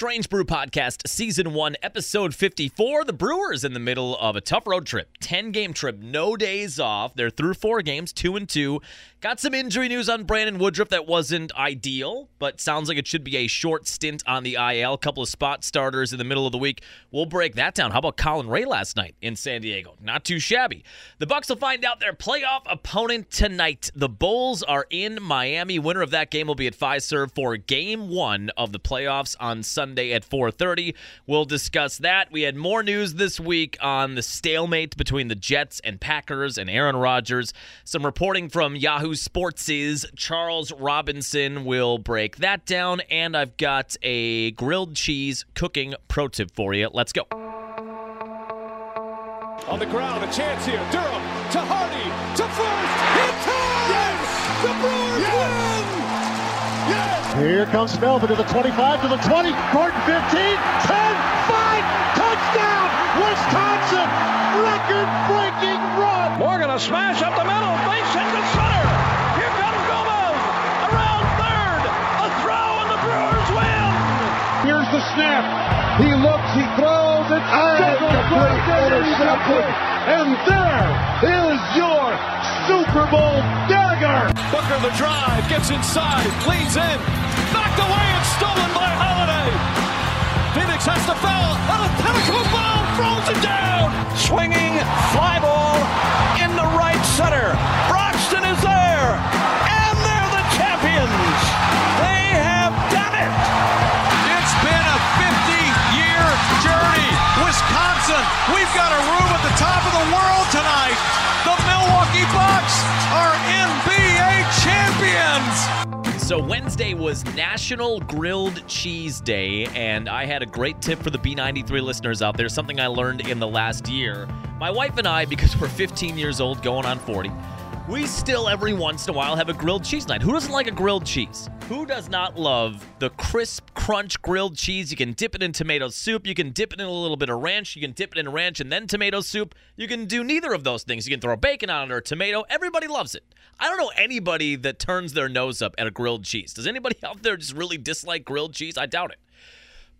Strange Brew Podcast, Season 1, Episode 54. The Brewers in the middle of a tough road trip. 10 game trip, no days off. They're through four games, two and two. Got some injury news on Brandon Woodruff that wasn't ideal, but sounds like it should be a short stint on the IL. A couple of spot starters in the middle of the week. We'll break that down. How about Colin Rea last night in San Diego? Not too shabby. The Bucks will find out their playoff opponent tonight. The Bulls are in Miami. Winner of that game will be at Fiserv for game one of the playoffs on Sunday at 4:30. We'll discuss that. We had more news this week on the stalemate between the Jets and Packers and Aaron Rodgers. Some reporting from Yahoo Sports' is Charles Robinson will break that down, and I've got a grilled cheese cooking pro tip for you. Let's go. On the ground, a chance here. Durham to Hardy to first. Hit time! Yes! The Brewers win! Yes! Here comes Melvin to the 25, to the 20, Gordon 15, 10, 5, touchdown, Wisconsin! Record-breaking run! Morgan a smash up He looks, he throws, it's complete intercepted. And there is your Super Bowl dagger. Booker the drive, gets inside, leans in, knocked away and stolen by Holiday. Phoenix has to foul. On a pinnacle ball, throws it down. Swinging fly ball in the right center. Broxton is there. And they're the champions. We've got a room at the top of the world tonight. The Milwaukee Bucks are NBA champions. So Wednesday was National Grilled Cheese Day, and I had a great tip for the B93 listeners out there, something I learned in the last year. My wife and I, because we're 15 years old, going on 40, we still every once in a while have a grilled cheese night. Who doesn't like a grilled cheese? Who does not love the crisp crunch grilled cheese? You can dip it in tomato soup, you can dip it in a little bit of ranch, you can dip it in ranch and then tomato soup. You can do neither of those things. You can throw bacon on it or tomato. Everybody loves it. I don't know anybody that turns their nose up at a grilled cheese. Does anybody out there just really dislike grilled cheese? I doubt it.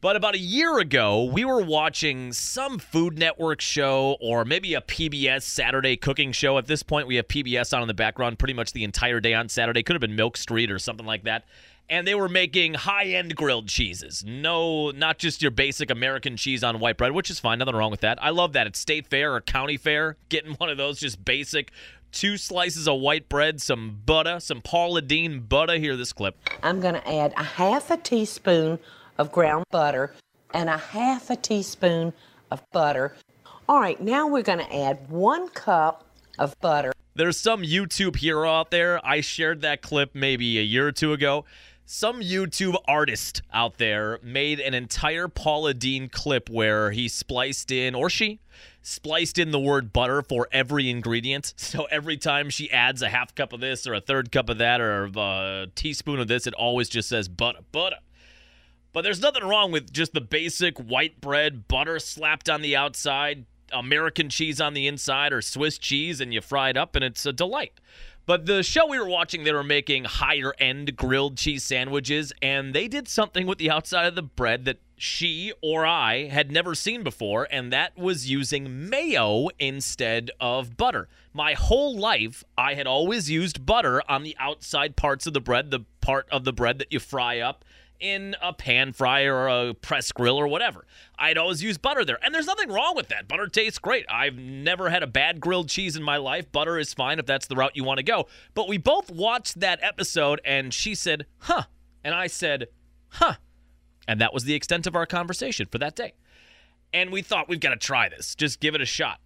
But about a year ago, we were watching some Food Network show or maybe a PBS Saturday cooking show. At this point, we have PBS on in the background pretty much the entire day on Saturday. Could have been Milk Street or something like that. And they were making high end grilled cheeses. No, not just your basic American cheese on white bread, which is fine. Nothing wrong with that. I love that. It's state fair or county fair. Getting one of those just basic two slices of white bread, some butter, some Paula Deen butter. Hear this clip. I'm going to add a half a teaspoon of ground butter and a half a teaspoon of butter. All right, now we're going to add one cup of butter. There's some YouTube hero out there. I shared that clip maybe a year or two ago. Some YouTube artist out there made an entire Paula Deen clip where he spliced in, or she spliced in the word butter for every ingredient. So every time she adds a half cup of this or a third cup of that or a teaspoon of this, it always just says butter, butter. But there's nothing wrong with just the basic white bread, butter slapped on the outside, American cheese on the inside, or Swiss cheese, and you fry it up, and it's a delight. But the show we were watching, they were making higher end grilled cheese sandwiches, and they did something with the outside of the bread that she or I had never seen before, and that was using mayo instead of butter. My whole life, I had always used butter on the outside parts of the bread, the part of the bread that you fry up in a pan fryer or a press grill or whatever. I'd always use butter there. And there's nothing wrong with that. Butter tastes great. I've never had a bad grilled cheese in my life. Butter is fine if that's the route you want to go. But we both watched that episode and she said, huh. And I said, huh. And that was the extent of our conversation for that day. And we thought, we've got to try this. Just give it a shot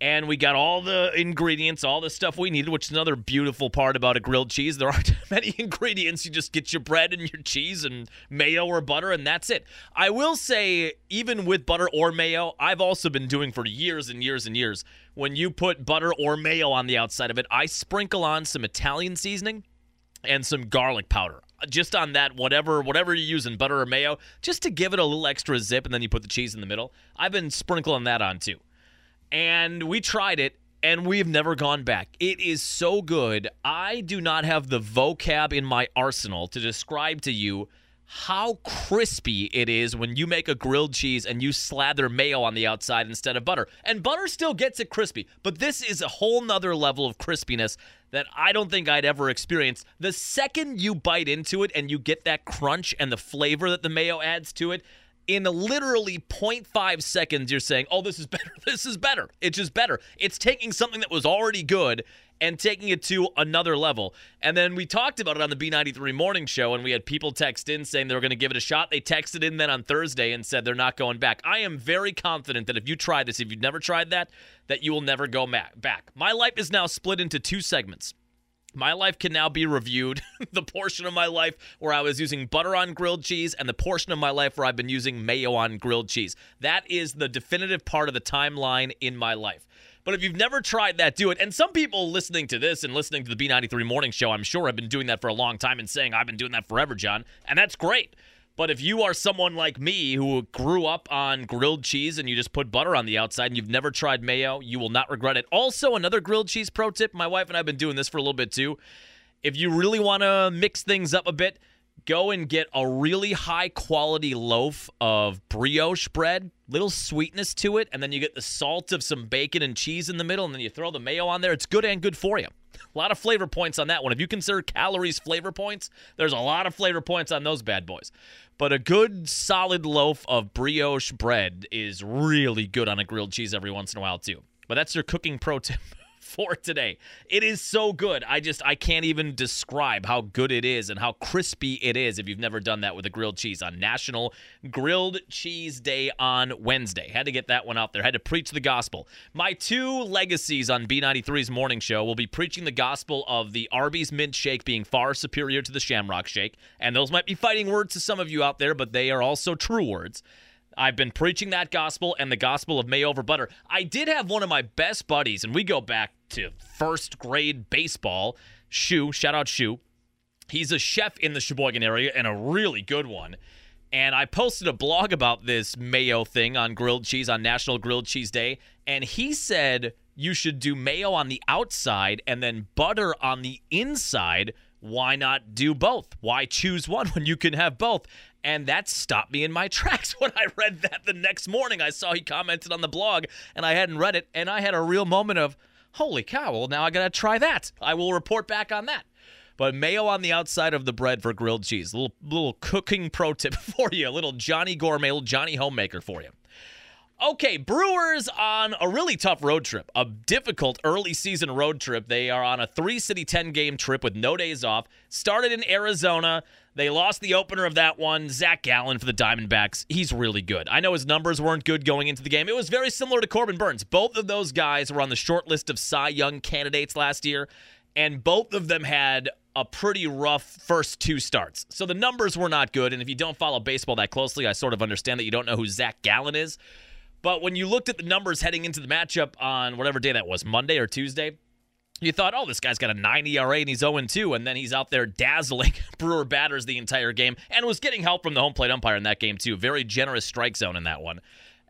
and we got all the ingredients, all the stuff we needed, which is another beautiful part about a grilled cheese. There aren't many ingredients. You just get your bread and your cheese and mayo or butter, and that's it. I will say, even with butter or mayo, I've also been doing for years and years and years. When you put butter or mayo on the outside of it, I sprinkle on some Italian seasoning and some garlic powder uh, just on that whatever whatever you use in butter or mayo just to give it a little extra zip and then you put the cheese in the middle i've been sprinkling that on too and we tried it and we've never gone back. It is so good. I do not have the vocab in my arsenal to describe to you how crispy it is when you make a grilled cheese and you slather mayo on the outside instead of butter. And butter still gets it crispy, but this is a whole nother level of crispiness that I don't think I'd ever experienced. The second you bite into it and you get that crunch and the flavor that the mayo adds to it, in literally 0.5 seconds, you're saying, oh, this is better. This is better. It's just better. It's taking something that was already good and taking it to another level. And then we talked about it on the B93 morning show, and we had people text in saying they were going to give it a shot. They texted in then on Thursday and said they're not going back. I am very confident that if you try this, if you've never tried that, that you will never go back. My life is now split into two segments. My life can now be reviewed. the portion of my life where I was using butter on grilled cheese and the portion of my life where I've been using mayo on grilled cheese. That is the definitive part of the timeline in my life. But if you've never tried that, do it. And some people listening to this and listening to the B93 morning show, I'm sure have been doing that for a long time and saying, I've been doing that forever, John. And that's great. But if you are someone like me who grew up on grilled cheese and you just put butter on the outside and you've never tried mayo, you will not regret it. Also, another grilled cheese pro tip my wife and I have been doing this for a little bit too. If you really want to mix things up a bit, go and get a really high quality loaf of brioche bread, little sweetness to it, and then you get the salt of some bacon and cheese in the middle, and then you throw the mayo on there. It's good and good for you. A lot of flavor points on that one. If you consider calories flavor points, there's a lot of flavor points on those bad boys. But a good solid loaf of brioche bread is really good on a grilled cheese every once in a while, too. But that's your cooking pro tip for today. It is so good. I just I can't even describe how good it is and how crispy it is if you've never done that with a grilled cheese on National Grilled Cheese Day on Wednesday. Had to get that one out there. Had to preach the gospel. My two legacies on B93's morning show will be preaching the gospel of the Arby's mint shake being far superior to the Shamrock shake, and those might be fighting words to some of you out there, but they are also true words. I've been preaching that gospel and the gospel of mayo over butter. I did have one of my best buddies, and we go back to first grade baseball. Shu, shout out Shu. He's a chef in the Sheboygan area and a really good one. And I posted a blog about this mayo thing on grilled cheese on National Grilled Cheese Day. And he said you should do mayo on the outside and then butter on the inside. Why not do both? Why choose one when you can have both? And that stopped me in my tracks when I read that the next morning. I saw he commented on the blog and I hadn't read it. And I had a real moment of, holy cow, well, now I got to try that. I will report back on that. But mayo on the outside of the bread for grilled cheese. Little little cooking pro tip for you. A little Johnny Gourmet, little Johnny Homemaker for you. Okay, Brewers on a really tough road trip, a difficult early season road trip. They are on a three city, 10 game trip with no days off. Started in Arizona. They lost the opener of that one. Zach Gallen for the Diamondbacks. He's really good. I know his numbers weren't good going into the game. It was very similar to Corbin Burnes. Both of those guys were on the short list of Cy Young candidates last year, and both of them had a pretty rough first two starts. So the numbers were not good. And if you don't follow baseball that closely, I sort of understand that you don't know who Zach Gallen is. But when you looked at the numbers heading into the matchup on whatever day that was, Monday or Tuesday, you thought, oh, this guy's got a 9 ERA and he's 0 2, and then he's out there dazzling Brewer batters the entire game and was getting help from the home plate umpire in that game, too. Very generous strike zone in that one.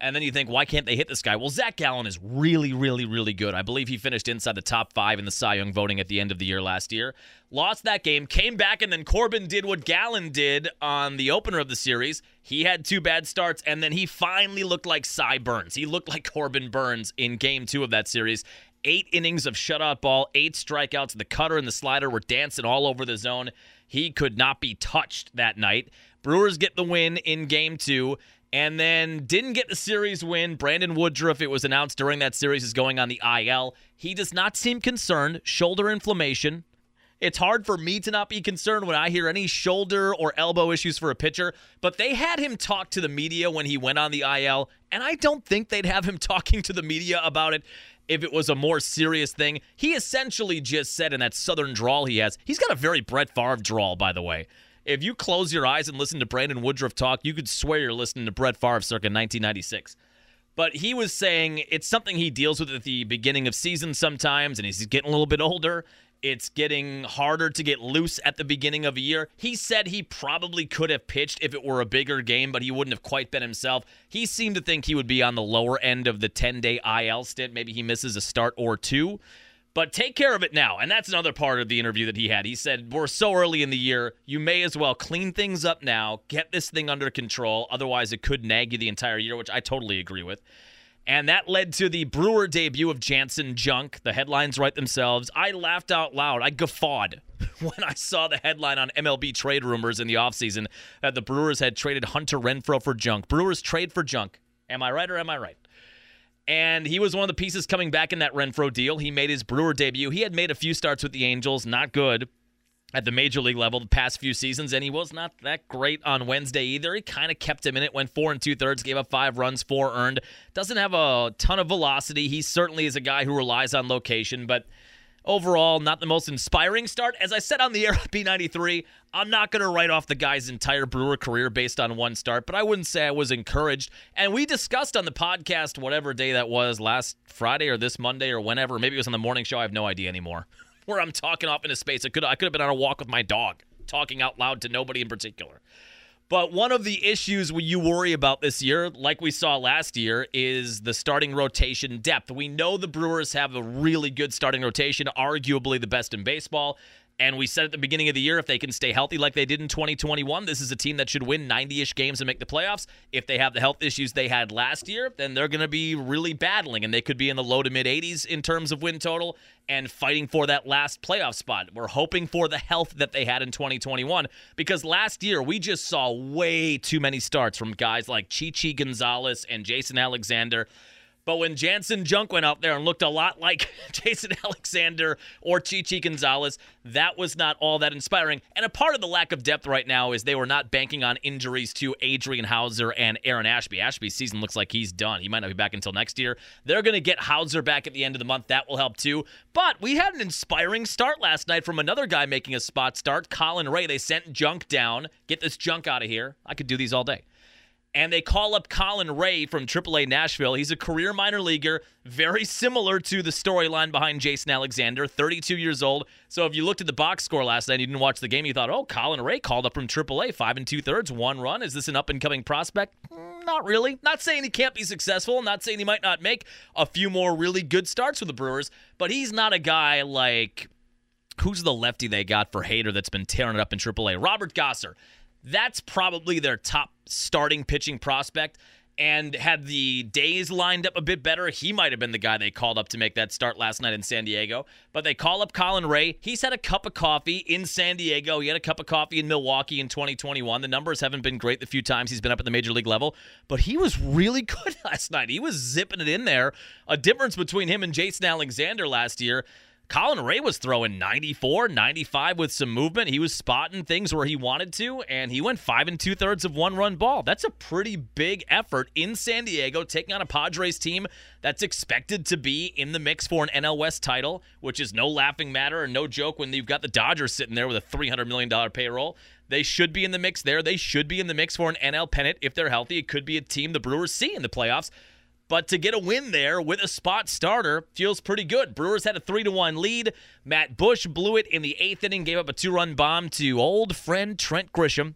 And then you think, why can't they hit this guy? Well, Zach Gallen is really, really, really good. I believe he finished inside the top five in the Cy Young voting at the end of the year last year. Lost that game, came back, and then Corbin did what Gallen did on the opener of the series. He had two bad starts, and then he finally looked like Cy Burnes. He looked like Corbin Burnes in game two of that series. Eight innings of shutout ball, eight strikeouts. The cutter and the slider were dancing all over the zone. He could not be touched that night. Brewers get the win in game two and then didn't get the series win. Brandon Woodruff, it was announced during that series, is going on the IL. He does not seem concerned. Shoulder inflammation. It's hard for me to not be concerned when I hear any shoulder or elbow issues for a pitcher, but they had him talk to the media when he went on the IL, and I don't think they'd have him talking to the media about it if it was a more serious thing. He essentially just said in that southern drawl he has, he's got a very Brett Favre drawl, by the way. If you close your eyes and listen to Brandon Woodruff talk, you could swear you're listening to Brett Favre circa 1996. But he was saying it's something he deals with at the beginning of season sometimes, and he's getting a little bit older. It's getting harder to get loose at the beginning of a year. He said he probably could have pitched if it were a bigger game, but he wouldn't have quite been himself. He seemed to think he would be on the lower end of the 10 day IL stint. Maybe he misses a start or two. But take care of it now. And that's another part of the interview that he had. He said, We're so early in the year, you may as well clean things up now, get this thing under control. Otherwise, it could nag you the entire year, which I totally agree with. And that led to the Brewer debut of Jansen Junk. The headlines write themselves. I laughed out loud. I guffawed when I saw the headline on MLB trade rumors in the offseason that the Brewers had traded Hunter Renfroe for Junk. Brewers trade for Junk. Am I right or am I right? And he was one of the pieces coming back in that Renfroe deal. He made his Brewer debut. He had made a few starts with the Angels, not good at the major league level the past few seasons, and he was not that great on Wednesday either. He kind of kept him in it, went four and two thirds, gave up five runs, four earned. Doesn't have a ton of velocity. He certainly is a guy who relies on location, but overall, not the most inspiring start. As I said on the air at B93, I'm not going to write off the guy's entire Brewer career based on one start, but I wouldn't say I was encouraged. And we discussed on the podcast, whatever day that was, last Friday or this Monday or whenever, maybe it was on the morning show, I have no idea anymore, where I'm talking off into space. I could, I could have been on a walk with my dog, talking out loud to nobody in particular. But one of the issues you worry about this year, like we saw last year, is the starting rotation depth. We know the Brewers have a really good starting rotation, arguably the best in baseball. And we said at the beginning of the year, if they can stay healthy like they did in 2021, this is a team that should win 90 ish games and make the playoffs. If they have the health issues they had last year, then they're going to be really battling and they could be in the low to mid 80s in terms of win total and fighting for that last playoff spot. We're hoping for the health that they had in 2021 because last year we just saw way too many starts from guys like Chichi Gonzalez and Jason Alexander. But when Jansen Junk went out there and looked a lot like Jason Alexander or Chichi Gonzalez, that was not all that inspiring. And a part of the lack of depth right now is they were not banking on injuries to Adrian Houser and Aaron Ashby. Ashby's season looks like he's done. He might not be back until next year. They're going to get Houser back at the end of the month. That will help too. But we had an inspiring start last night from another guy making a spot start, Colin Rea. They sent Junk down. Get this junk out of here. I could do these all day and they call up Colin Rea from AAA Nashville. He's a career minor leaguer, very similar to the storyline behind Jason Alexander, 32 years old. So if you looked at the box score last night and you didn't watch the game, you thought, oh, Colin Rea called up from AAA, five and two thirds, one run. Is this an up and coming prospect? Mm, not really. Not saying he can't be successful. Not saying he might not make a few more really good starts with the Brewers, but he's not a guy like who's the lefty they got for Hader that's been tearing it up in AAA? Robert Gasser. That's probably their top starting pitching prospect. And had the days lined up a bit better, he might have been the guy they called up to make that start last night in San Diego. But they call up Colin Rea. He's had a cup of coffee in San Diego. He had a cup of coffee in Milwaukee in 2021. The numbers haven't been great the few times he's been up at the major league level, but he was really good last night. He was zipping it in there. A difference between him and Jason Alexander last year. Colin Rea was throwing 94, 95 with some movement. He was spotting things where he wanted to, and he went five and two thirds of one run ball. That's a pretty big effort in San Diego, taking on a Padres team that's expected to be in the mix for an NL West title, which is no laughing matter and no joke when you've got the Dodgers sitting there with a $300 million payroll. They should be in the mix there. They should be in the mix for an NL pennant if they're healthy. It could be a team the Brewers see in the playoffs. But to get a win there with a spot starter feels pretty good. Brewers had a 3 to 1 lead. Matt Bush blew it in the eighth inning, gave up a two run bomb to old friend Trent Grisham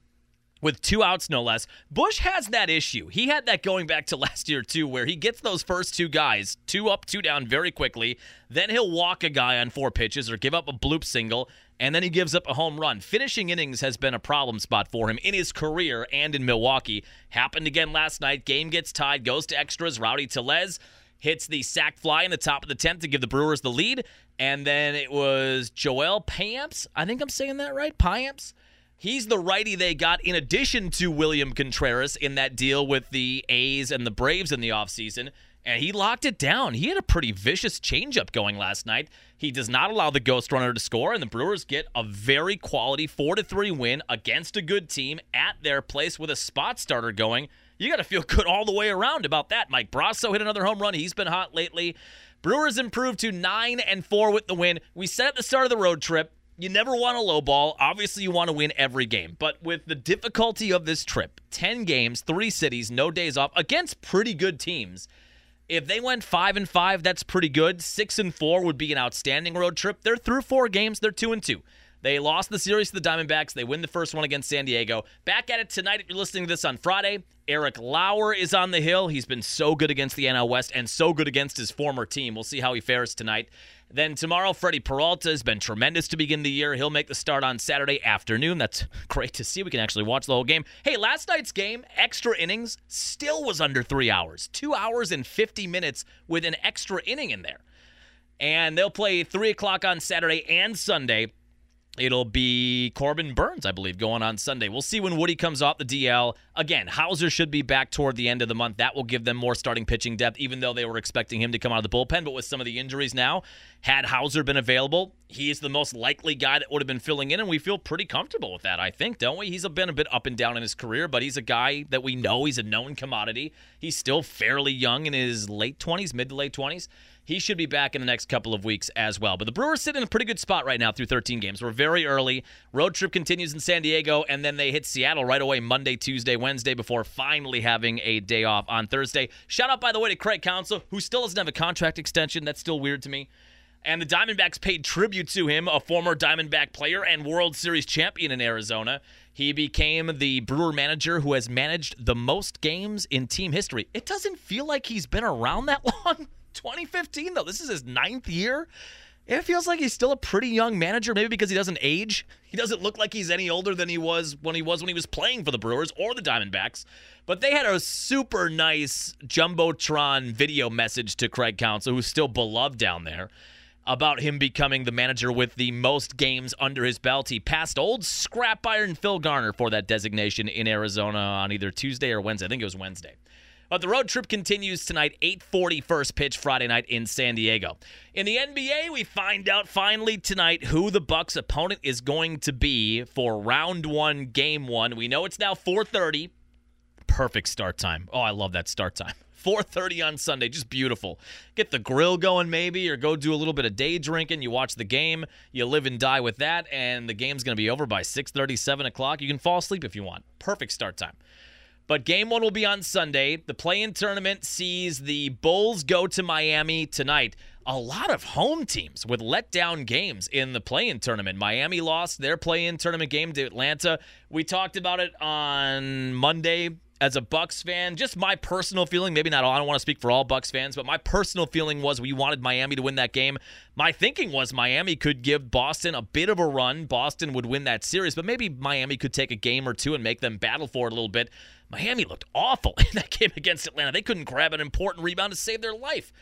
with two outs, no less. Bush has that issue. He had that going back to last year, too, where he gets those first two guys, two up, two down, very quickly. Then he'll walk a guy on four pitches or give up a bloop single, and then he gives up a home run. Finishing innings has been a problem spot for him in his career and in Milwaukee. Happened again last night. Game gets tied, goes to extras. Rowdy Tellez hits the sac fly in the top of the 10th to give the Brewers the lead. And then it was Joel Payamps. I think I'm saying that right. Payamps. He's the righty they got in addition to William Contreras in that deal with the A's and the Braves in the offseason and he locked it down. He had a pretty vicious changeup going last night. He does not allow the ghost runner to score, and the Brewers get a very quality 4 to 3 win against a good team at their place with a spot starter going. You got to feel good all the way around about that. Mike Brosseau hit another home run. He's been hot lately. Brewers improved to 9 and 4 with the win. We said at the start of the road trip, you never want a low ball. Obviously, you want to win every game. But with the difficulty of this trip, 10 games, 3 cities, no days off against pretty good teams if they went five and five, that's pretty good. Six and four would be an outstanding road trip. They're through four games. They're two and two. They lost the series to the Diamondbacks. They win the first one against San Diego. Back at it tonight. If you're listening to this on Friday, Eric Lauer is on the hill. He's been so good against the NL West and so good against his former team. We'll see how he fares tonight. Then tomorrow, Freddie Peralta has been tremendous to begin the year. He'll make the start on Saturday afternoon. That's great to see. We can actually watch the whole game. Hey, last night's game, extra innings, still was under three hours. Two hours and 50 minutes with an extra inning in there. And they'll play 3 o'clock on Saturday and Sunday. It'll be Corbin Burnes, I believe, going on Sunday. We'll see when Woody comes off the DL. Again, Houser should be back toward the end of the month. That will give them more starting pitching depth, even though they were expecting him to come out of the bullpen. But with some of the injuries now, had Houser been available, he is the most likely guy that would have been filling in, and we feel pretty comfortable with that, I think, don't we? He's been a bit up and down in his career, but he's a guy that we know he's a known commodity. He's still fairly young in his late 20s, mid to late 20s. He should be back in the next couple of weeks as well. But the Brewers sit in a pretty good spot right now through 13 games. We're very early. Road trip continues in San Diego, and then they hit Seattle right away Monday, Tuesday, Wednesday before finally having a day off on Thursday. Shout out, by the way, to Craig Counsell, who still doesn't have a contract extension. That's still weird to me. And the Diamondbacks paid tribute to him, a former Diamondback player and World Series champion in Arizona. He became the Brewer manager who has managed the most games in team history. It doesn't feel like he's been around that long. 2015, though. This is his ninth year. It feels like he's still a pretty young manager, maybe because he doesn't age. He doesn't look like he's any older than he was when he was when he was playing for the Brewers or the Diamondbacks. But they had a super nice Jumbotron video message to Craig Counsell, who's still beloved down there, about him becoming the manager with the most games under his belt. He passed old scrap iron Phil Garner for that designation in Arizona on either Tuesday or Wednesday. I think it was Wednesday. But the road trip continues tonight, 8:40 first pitch Friday night in San Diego. In the NBA, we find out finally tonight who the Bucks opponent is going to be for round 1, game 1. We know it's now 4:30. Perfect start time. Oh, I love that start time. 4:30 on Sunday, just beautiful. Get the grill going maybe or go do a little bit of day drinking. You watch the game, you live and die with that and the game's going to be over by 6:30, 7 o'clock. You can fall asleep if you want. Perfect start time. But game one will be on Sunday. The play in tournament sees the Bulls go to Miami tonight. A lot of home teams with letdown games in the play in tournament. Miami lost their play in tournament game to Atlanta. We talked about it on Monday as a Bucks fan, just my personal feeling, maybe not all, I don't want to speak for all Bucks fans, but my personal feeling was we wanted Miami to win that game. My thinking was Miami could give Boston a bit of a run. Boston would win that series, but maybe Miami could take a game or two and make them battle for it a little bit. Miami looked awful in that game against Atlanta. They couldn't grab an important rebound to save their life.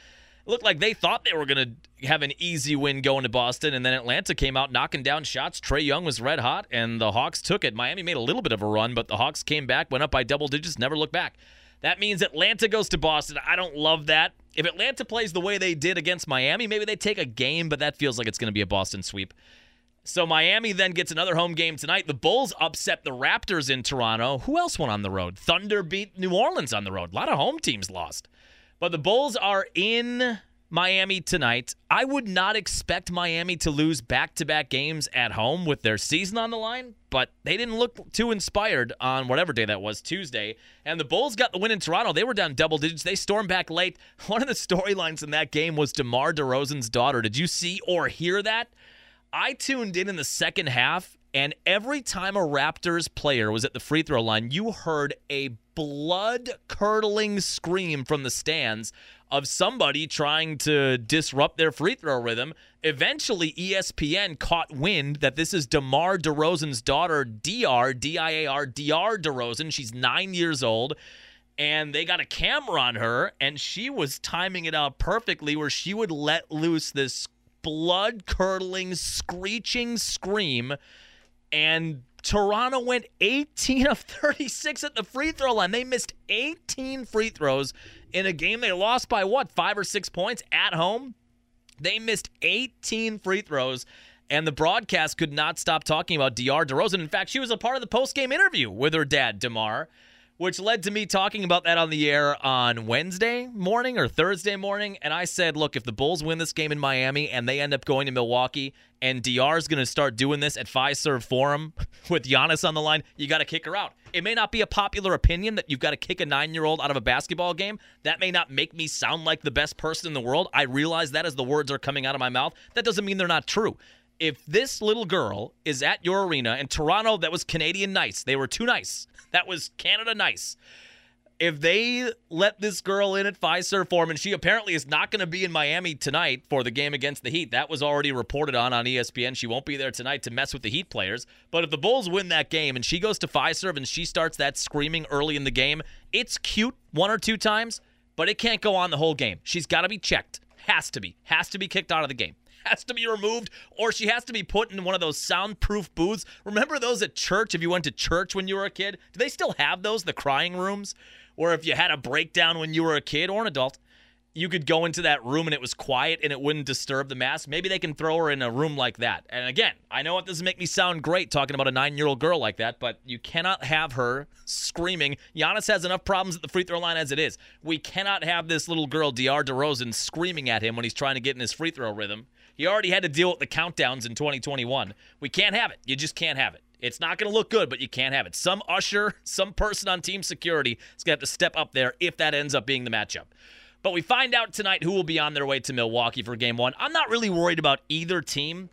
It looked like they thought they were going to have an easy win going to Boston, and then Atlanta came out knocking down shots. Trae Young was red hot, and the Hawks took it. Miami made a little bit of a run, but the Hawks came back, went up by double digits, never looked back. That means Atlanta goes to Boston. I don't love that. If Atlanta plays the way they did against Miami, maybe they take a game, but that feels like it's going to be a Boston sweep. So Miami then gets another home game tonight. The Bulls upset the Raptors in Toronto. Who else went on the road? Thunder beat New Orleans on the road. A lot of home teams lost. But the Bulls are in Miami tonight. I would not expect Miami to lose back to back games at home with their season on the line, but they didn't look too inspired on whatever day that was, Tuesday. And the Bulls got the win in Toronto. They were down double digits. They stormed back late. One of the storylines in that game was DeMar DeRozan's daughter. Did you see or hear that? I tuned in in the second half, and every time a Raptors player was at the free throw line, you heard a blood curdling scream from the stands of somebody trying to disrupt their free throw rhythm. Eventually, ESPN caught wind that this is DeMar DeRozan's daughter, Diar, D I A R, Diar DeRozan. She's nine years old. And they got a camera on her, and she was timing it out perfectly where she would let loose this blood curdling, screeching scream. And Toronto went 18 of 36 at the free throw line. They missed 18 free throws in a game they lost by what, five or six points at home? They missed 18 free throws. And the broadcast could not stop talking about Diar DeRozan. In fact, she was a part of the post-game interview with her dad, DeMar which led to me talking about that on the air on Wednesday morning or Thursday morning. And I said, look, if the Bulls win this game in Miami and they end up going to Milwaukee and Diar is going to start doing this at Fiserv Forum with Giannis on the line, you got to kick her out. It may not be a popular opinion that you've got to kick a nine year old out of a basketball game. That may not make me sound like the best person in the world. I realize that as the words are coming out of my mouth. That doesn't mean they're not true. If this little girl is at your arena in Toronto, that was Canadian nice. They were too nice. That was Canada nice. If they let this girl in at Fiserv Forum, and she apparently is not going to be in Miami tonight for the game against the Heat, that was already reported on on ESPN. She won't be there tonight to mess with the Heat players. But if the Bulls win that game and she goes to Fiserv and she starts that screaming early in the game, it's cute one or two times, but it can't go on the whole game. She's got to be checked. Has to be. Has to be kicked out of the game has to be removed or she has to be put in one of those soundproof booths. Remember those at church if you went to church when you were a kid? Do they still have those, the crying rooms? Or if you had a breakdown when you were a kid or an adult, you could go into that room and it was quiet and it wouldn't disturb the mass. Maybe they can throw her in a room like that. And again, I know it doesn't make me sound great talking about a nine year old girl like that, but you cannot have her screaming. Giannis has enough problems at the free throw line as it is. We cannot have this little girl, Diar DeRozan, screaming at him when he's trying to get in his free throw rhythm. He already had to deal with the countdowns in 2021. We can't have it. You just can't have it. It's not going to look good, but you can't have it. Some usher, some person on team security is going to have to step up there if that ends up being the matchup. But we find out tonight who will be on their way to Milwaukee for game one. I'm not really worried about either team.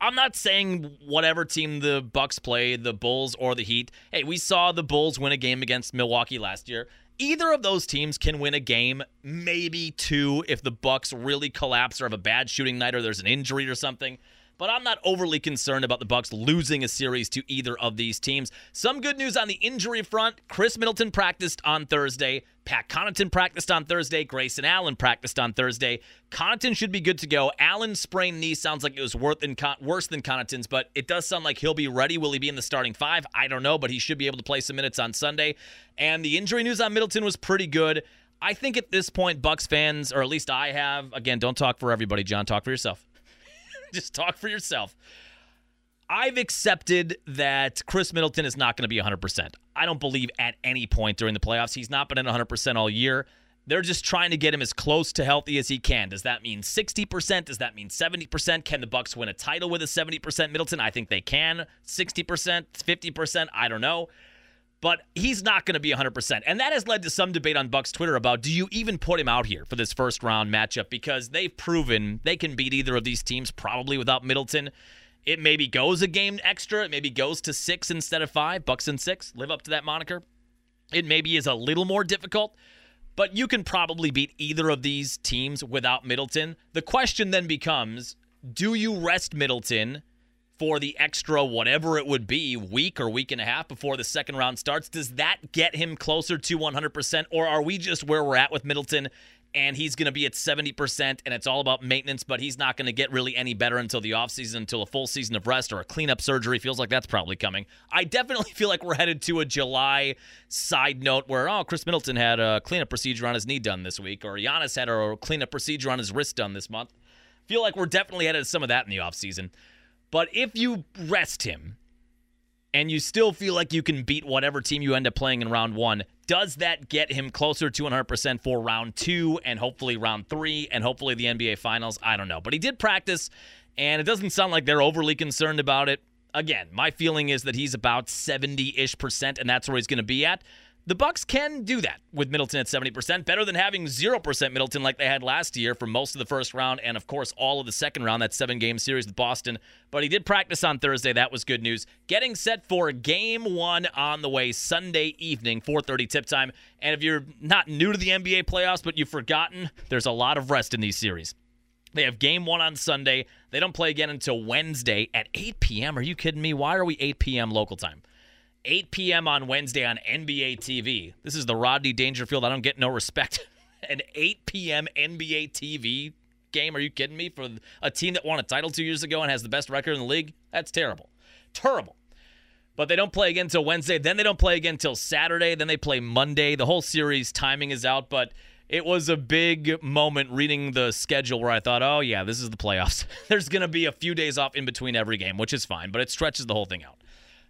I'm not saying whatever team the Bucks play, the Bulls or the Heat. Hey, we saw the Bulls win a game against Milwaukee last year. Either of those teams can win a game, maybe two if the Bucks really collapse or have a bad shooting night or there's an injury or something but I'm not overly concerned about the Bucks losing a series to either of these teams. Some good news on the injury front. Khris Middleton practiced on Thursday. Pat Connaughton practiced on Thursday. Grayson Allen practiced on Thursday. Connaughton should be good to go. Allen's sprained knee sounds like it was worse than, worse than Connaughton's, but it does sound like he'll be ready. Will he be in the starting five? I don't know, but he should be able to play some minutes on Sunday. And the injury news on Middleton was pretty good. I think at this point, Bucks fans, or at least I have, again, don't talk for everybody, John. Talk for yourself. Just talk for yourself. I've accepted that Khris Middleton is not going to be 100%. I don't believe at any point during the playoffs. He's not been at 100% all year. They're just trying to get him as close to healthy as he can. Does that mean 60%? Does that mean 70%? Can the Bucks win a title with a 70% Middleton? I think they can. 60%, 50%, I don't know but he's not going to be 100%. And that has led to some debate on Bucks Twitter about do you even put him out here for this first round matchup because they've proven they can beat either of these teams probably without Middleton. It maybe goes a game extra, it maybe goes to 6 instead of 5, Bucks and 6, live up to that moniker. It maybe is a little more difficult, but you can probably beat either of these teams without Middleton. The question then becomes, do you rest Middleton? For the extra whatever it would be week or week and a half before the second round starts. Does that get him closer to 100% or are we just where we're at with middleton and he's going to be at 70% and it's all about maintenance but he's not going to get really any better until the offseason until a full season of rest or a cleanup surgery? Feels like that's probably coming. I definitely feel like we're headed to a july side note where oh khris middleton had a cleanup procedure on his knee done this week or Giannis had a cleanup procedure on his wrist done this month. Feel like we're definitely headed to some of that in the offseason but if you rest him and you still feel like you can beat whatever team you end up playing in round one, does that get him closer to 100% for round two and hopefully round three and hopefully the NBA Finals? I don't know. But he did practice, and it doesn't sound like they're overly concerned about it. Again, my feeling is that he's about 70 ish percent, and that's where he's going to be at the Bucks can do that with Middleton at 70%, better than having 0% Middleton like they had last year for most of the first round and of course all of the second round that 7-game series with Boston. But he did practice on Thursday, that was good news. Getting set for game 1 on the way Sunday evening, 4:30 tip time. And if you're not new to the NBA playoffs but you've forgotten, there's a lot of rest in these series. They have game 1 on Sunday. They don't play again until Wednesday at 8 p.m. Are you kidding me? Why are we 8 p.m. local time? 8 p.m. on Wednesday on NBA TV. This is the Rodney Dangerfield. I don't get no respect. An 8 p.m. NBA TV game. Are you kidding me? For a team that won a title two years ago and has the best record in the league? That's terrible. Terrible. But they don't play again until Wednesday. Then they don't play again until Saturday. Then they play Monday. The whole series timing is out, but it was a big moment reading the schedule where I thought, oh, yeah, this is the playoffs. There's going to be a few days off in between every game, which is fine, but it stretches the whole thing out.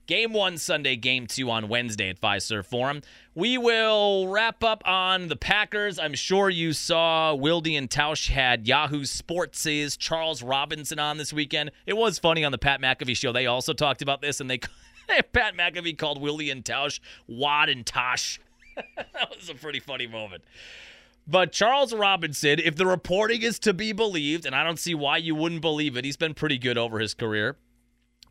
Game one Sunday, game two on Wednesday at Fiserv Forum. We will wrap up on the Packers. I'm sure you saw Wilde and Tausch had Yahoo Sports' Charles Robinson on this weekend. It was funny on the Pat McAfee show. They also talked about this, and they Pat McAfee called Wilde and Tausch Wad and Tosh. that was a pretty funny moment. But Charles Robinson, if the reporting is to be believed, and I don't see why you wouldn't believe it, he's been pretty good over his career.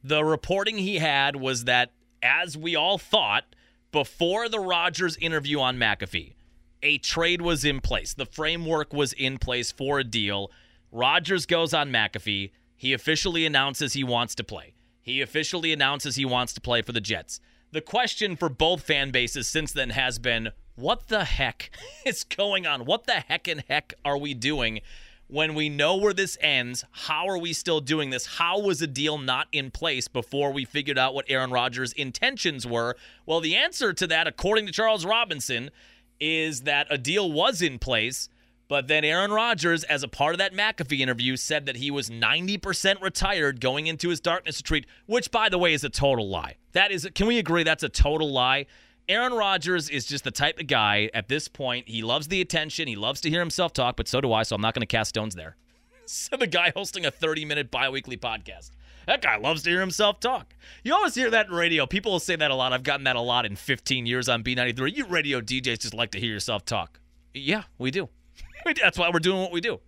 The reporting he had was that, as we all thought, before the Rodgers interview on McAfee, a trade was in place. The framework was in place for a deal. Rodgers goes on McAfee. He officially announces he wants to play. He officially announces he wants to play for the Jets. The question for both fan bases since then has been what the heck is going on? What the heck and heck are we doing when we know where this ends? How are we still doing this? How was a deal not in place before we figured out what Aaron Rodgers' intentions were? Well, the answer to that, according to Charles Robinson, is that a deal was in place. But then Aaron Rodgers, as a part of that McAfee interview, said that he was 90% retired going into his darkness retreat, which, by the way, is a total lie. That is, can we agree that's a total lie? Aaron Rodgers is just the type of guy at this point. He loves the attention. He loves to hear himself talk, but so do I, so I'm not going to cast stones there. So the guy hosting a 30 minute bi weekly podcast. That guy loves to hear himself talk. You always hear that in radio. People will say that a lot. I've gotten that a lot in 15 years on B93. You radio DJs just like to hear yourself talk. Yeah, we do. That's why we're doing what we do.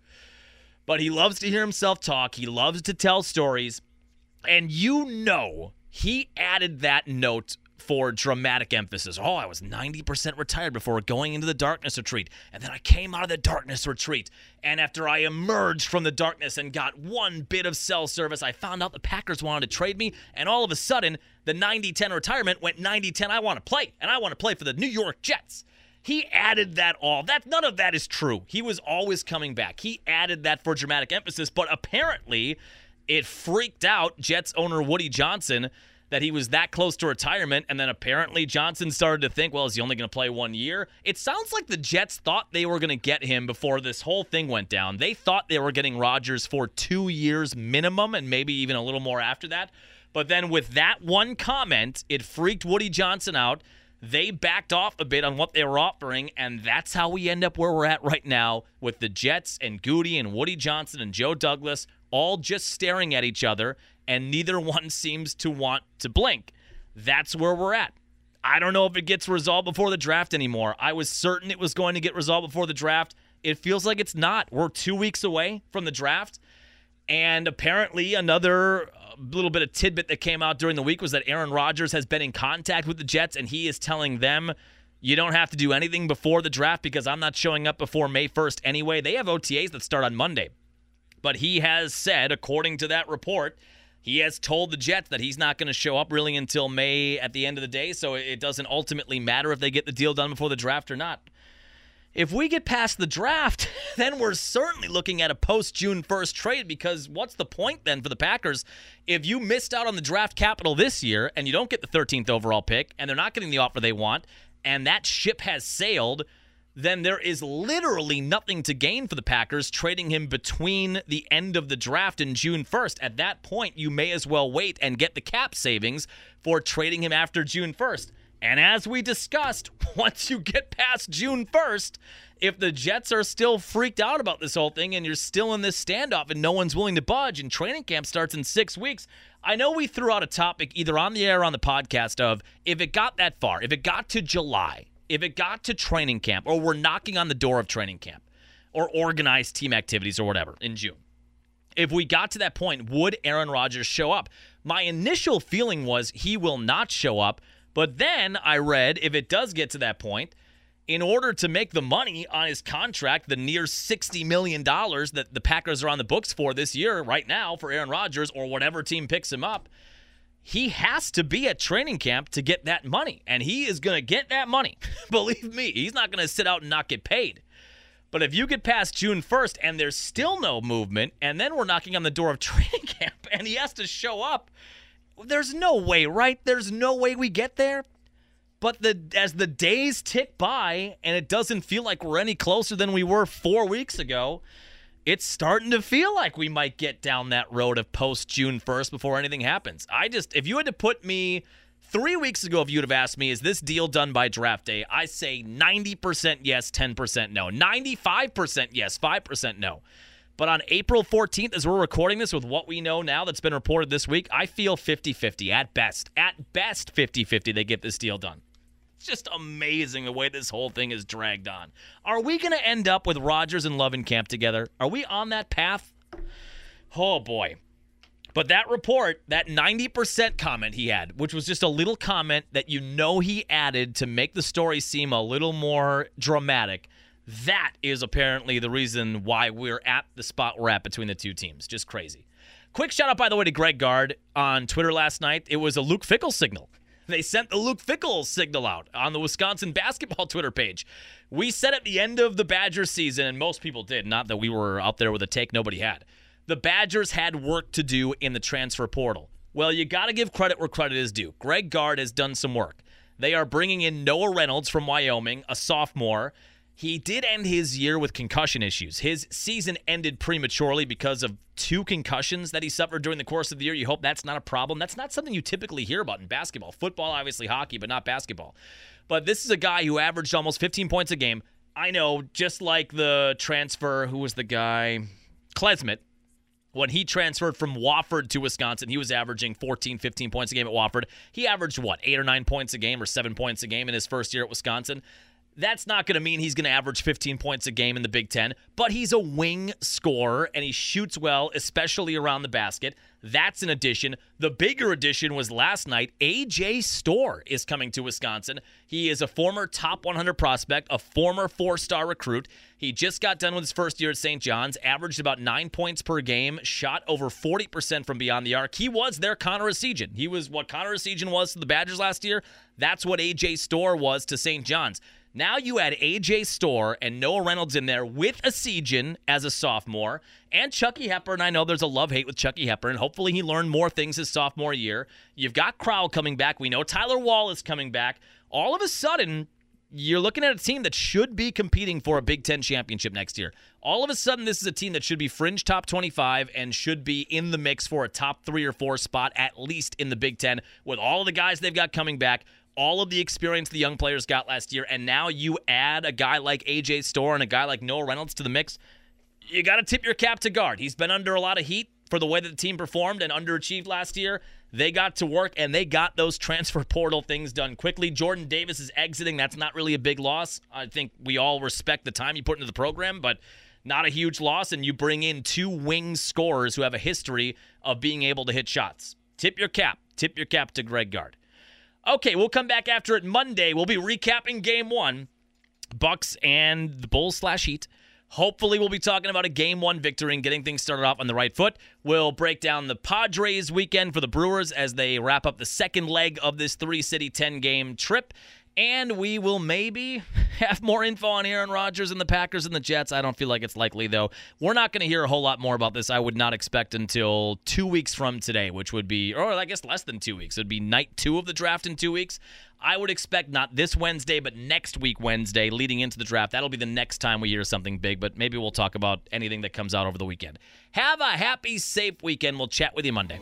But he loves to hear himself talk. He loves to tell stories. And you know, he added that note for dramatic emphasis. Oh, I was 90% retired before going into the darkness retreat. And then I came out of the darkness retreat. And after I emerged from the darkness and got one bit of cell service, I found out the Packers wanted to trade me. And all of a sudden, the 90 10 retirement went 90 10. I want to play. And I want to play for the New York Jets. He added that all. That none of that is true. He was always coming back. He added that for dramatic emphasis, but apparently it freaked out Jets owner Woody Johnson that he was that close to retirement. And then apparently Johnson started to think, well, is he only going to play one year? It sounds like the Jets thought they were going to get him before this whole thing went down. They thought they were getting Rodgers for two years minimum and maybe even a little more after that. But then with that one comment, it freaked Woody Johnson out. They backed off a bit on what they were offering, and that's how we end up where we're at right now with the Jets and Goody and Woody Johnson and Joe Douglas all just staring at each other and neither one seems to want to blink. That's where we're at. I don't know if it gets resolved before the draft anymore. I was certain it was going to get resolved before the draft. It feels like it's not. We're two weeks away from the draft. And apparently, another uh, little bit of tidbit that came out during the week was that Aaron Rodgers has been in contact with the Jets and he is telling them, you don't have to do anything before the draft because I'm not showing up before May 1st anyway. They have OTAs that start on Monday. But he has said, according to that report, he has told the Jets that he's not going to show up really until May at the end of the day, so it doesn't ultimately matter if they get the deal done before the draft or not. If we get past the draft, then we're certainly looking at a post June 1st trade because what's the point then for the Packers if you missed out on the draft capital this year and you don't get the 13th overall pick and they're not getting the offer they want and that ship has sailed? Then there is literally nothing to gain for the Packers trading him between the end of the draft and June 1st. At that point, you may as well wait and get the cap savings for trading him after June 1st. And as we discussed, once you get past June 1st, if the Jets are still freaked out about this whole thing and you're still in this standoff and no one's willing to budge and training camp starts in six weeks, I know we threw out a topic either on the air or on the podcast of if it got that far, if it got to July, if it got to training camp or we're knocking on the door of training camp or organized team activities or whatever in June, if we got to that point, would Aaron Rodgers show up? My initial feeling was he will not show up, but then I read if it does get to that point, in order to make the money on his contract, the near $60 million that the Packers are on the books for this year, right now, for Aaron Rodgers or whatever team picks him up, he has to be at training camp to get that money. And he is going to get that money. Believe me, he's not going to sit out and not get paid. But if you get past June 1st and there's still no movement, and then we're knocking on the door of training camp and he has to show up, there's no way, right? There's no way we get there. But the as the days tick by and it doesn't feel like we're any closer than we were 4 weeks ago, it's starting to feel like we might get down that road of post June 1st before anything happens. I just, if you had to put me three weeks ago, if you'd have asked me, is this deal done by draft day? I say 90% yes, 10% no. 95% yes, 5% no. But on April 14th, as we're recording this with what we know now that's been reported this week, I feel 50 50 at best. At best, 50 50 they get this deal done. Just amazing the way this whole thing is dragged on. Are we going to end up with Rodgers and Love in camp together? Are we on that path? Oh boy. But that report, that 90% comment he had, which was just a little comment that you know he added to make the story seem a little more dramatic, that is apparently the reason why we're at the spot we're at between the two teams. Just crazy. Quick shout out, by the way, to Greg Gard on Twitter last night. It was a Luke Fickell signal. They sent the Luke Fickell signal out on the Wisconsin basketball Twitter page. We said at the end of the Badgers season, and most people did, not that we were out there with a take nobody had the Badgers had work to do in the transfer portal. Well, you got to give credit where credit is due. Greg Gard has done some work. They are bringing in Noah Reynolds from Wyoming, a sophomore. He did end his year with concussion issues. His season ended prematurely because of two concussions that he suffered during the course of the year. You hope that's not a problem. That's not something you typically hear about in basketball. Football, obviously hockey, but not basketball. But this is a guy who averaged almost 15 points a game. I know, just like the transfer, who was the guy? Klesmit when he transferred from Wofford to Wisconsin, he was averaging 14, 15 points a game at Wofford. He averaged what, eight or nine points a game or seven points a game in his first year at Wisconsin. That's not going to mean he's going to average 15 points a game in the Big Ten, but he's a wing scorer and he shoots well, especially around the basket. That's an addition. The bigger addition was last night. AJ Storr is coming to Wisconsin. He is a former top 100 prospect, a former four star recruit. He just got done with his first year at St. John's, averaged about nine points per game, shot over 40% from beyond the arc. He was their Connor Essegian. He was what Connor Essegian was to the Badgers last year. That's what AJ Storr was to St. John's. Now you add AJ Storr and Noah Reynolds in there with Essegian as a sophomore and Chucky Hepburn. I know there's a love hate with Chucky Hepburn. Hopefully he learned more things his sophomore year. You've got Crowl coming back. We know Tyler Wahl is coming back. All of a sudden, you're looking at a team that should be competing for a Big Ten championship next year. All of a sudden, this is a team that should be fringe top 25 and should be in the mix for a top three or four spot, at least in the Big Ten, with all the guys they've got coming back all of the experience the young players got last year, and now you add a guy like AJ Storr and a guy like Noah Reynolds to the mix, you got to tip your cap to Gard. He's been under a lot of heat for the way that the team performed and underachieved last year. They got to work and they got those transfer portal things done quickly. Jordan Davis is exiting. That's not really a big loss. I think we all respect the time you put into the program, but not a huge loss. And you bring in two wing scorers who have a history of being able to hit shots. Tip your cap. Tip your cap to Greg Gard. Okay, we'll come back after it Monday. We'll be recapping game one, Bucks and the Bulls slash Heat. Hopefully, we'll be talking about a game one victory and getting things started off on the right foot. We'll break down the Padres weekend for the Brewers as they wrap up the second leg of this three city 10 game trip and we will maybe have more info on Aaron Rodgers and the Packers and the Jets. I don't feel like it's likely, though. We're not going to hear a whole lot more about this. I would not expect until two weeks from today, which would be, or I guess less than two weeks. It would be night two of the draft in two weeks. I would expect not this Wednesday, but next week, Wednesday, leading into the draft. That'll be the next time we hear something big, but maybe we'll talk about anything that comes out over the weekend. Have a happy, safe weekend. We'll chat with you Monday.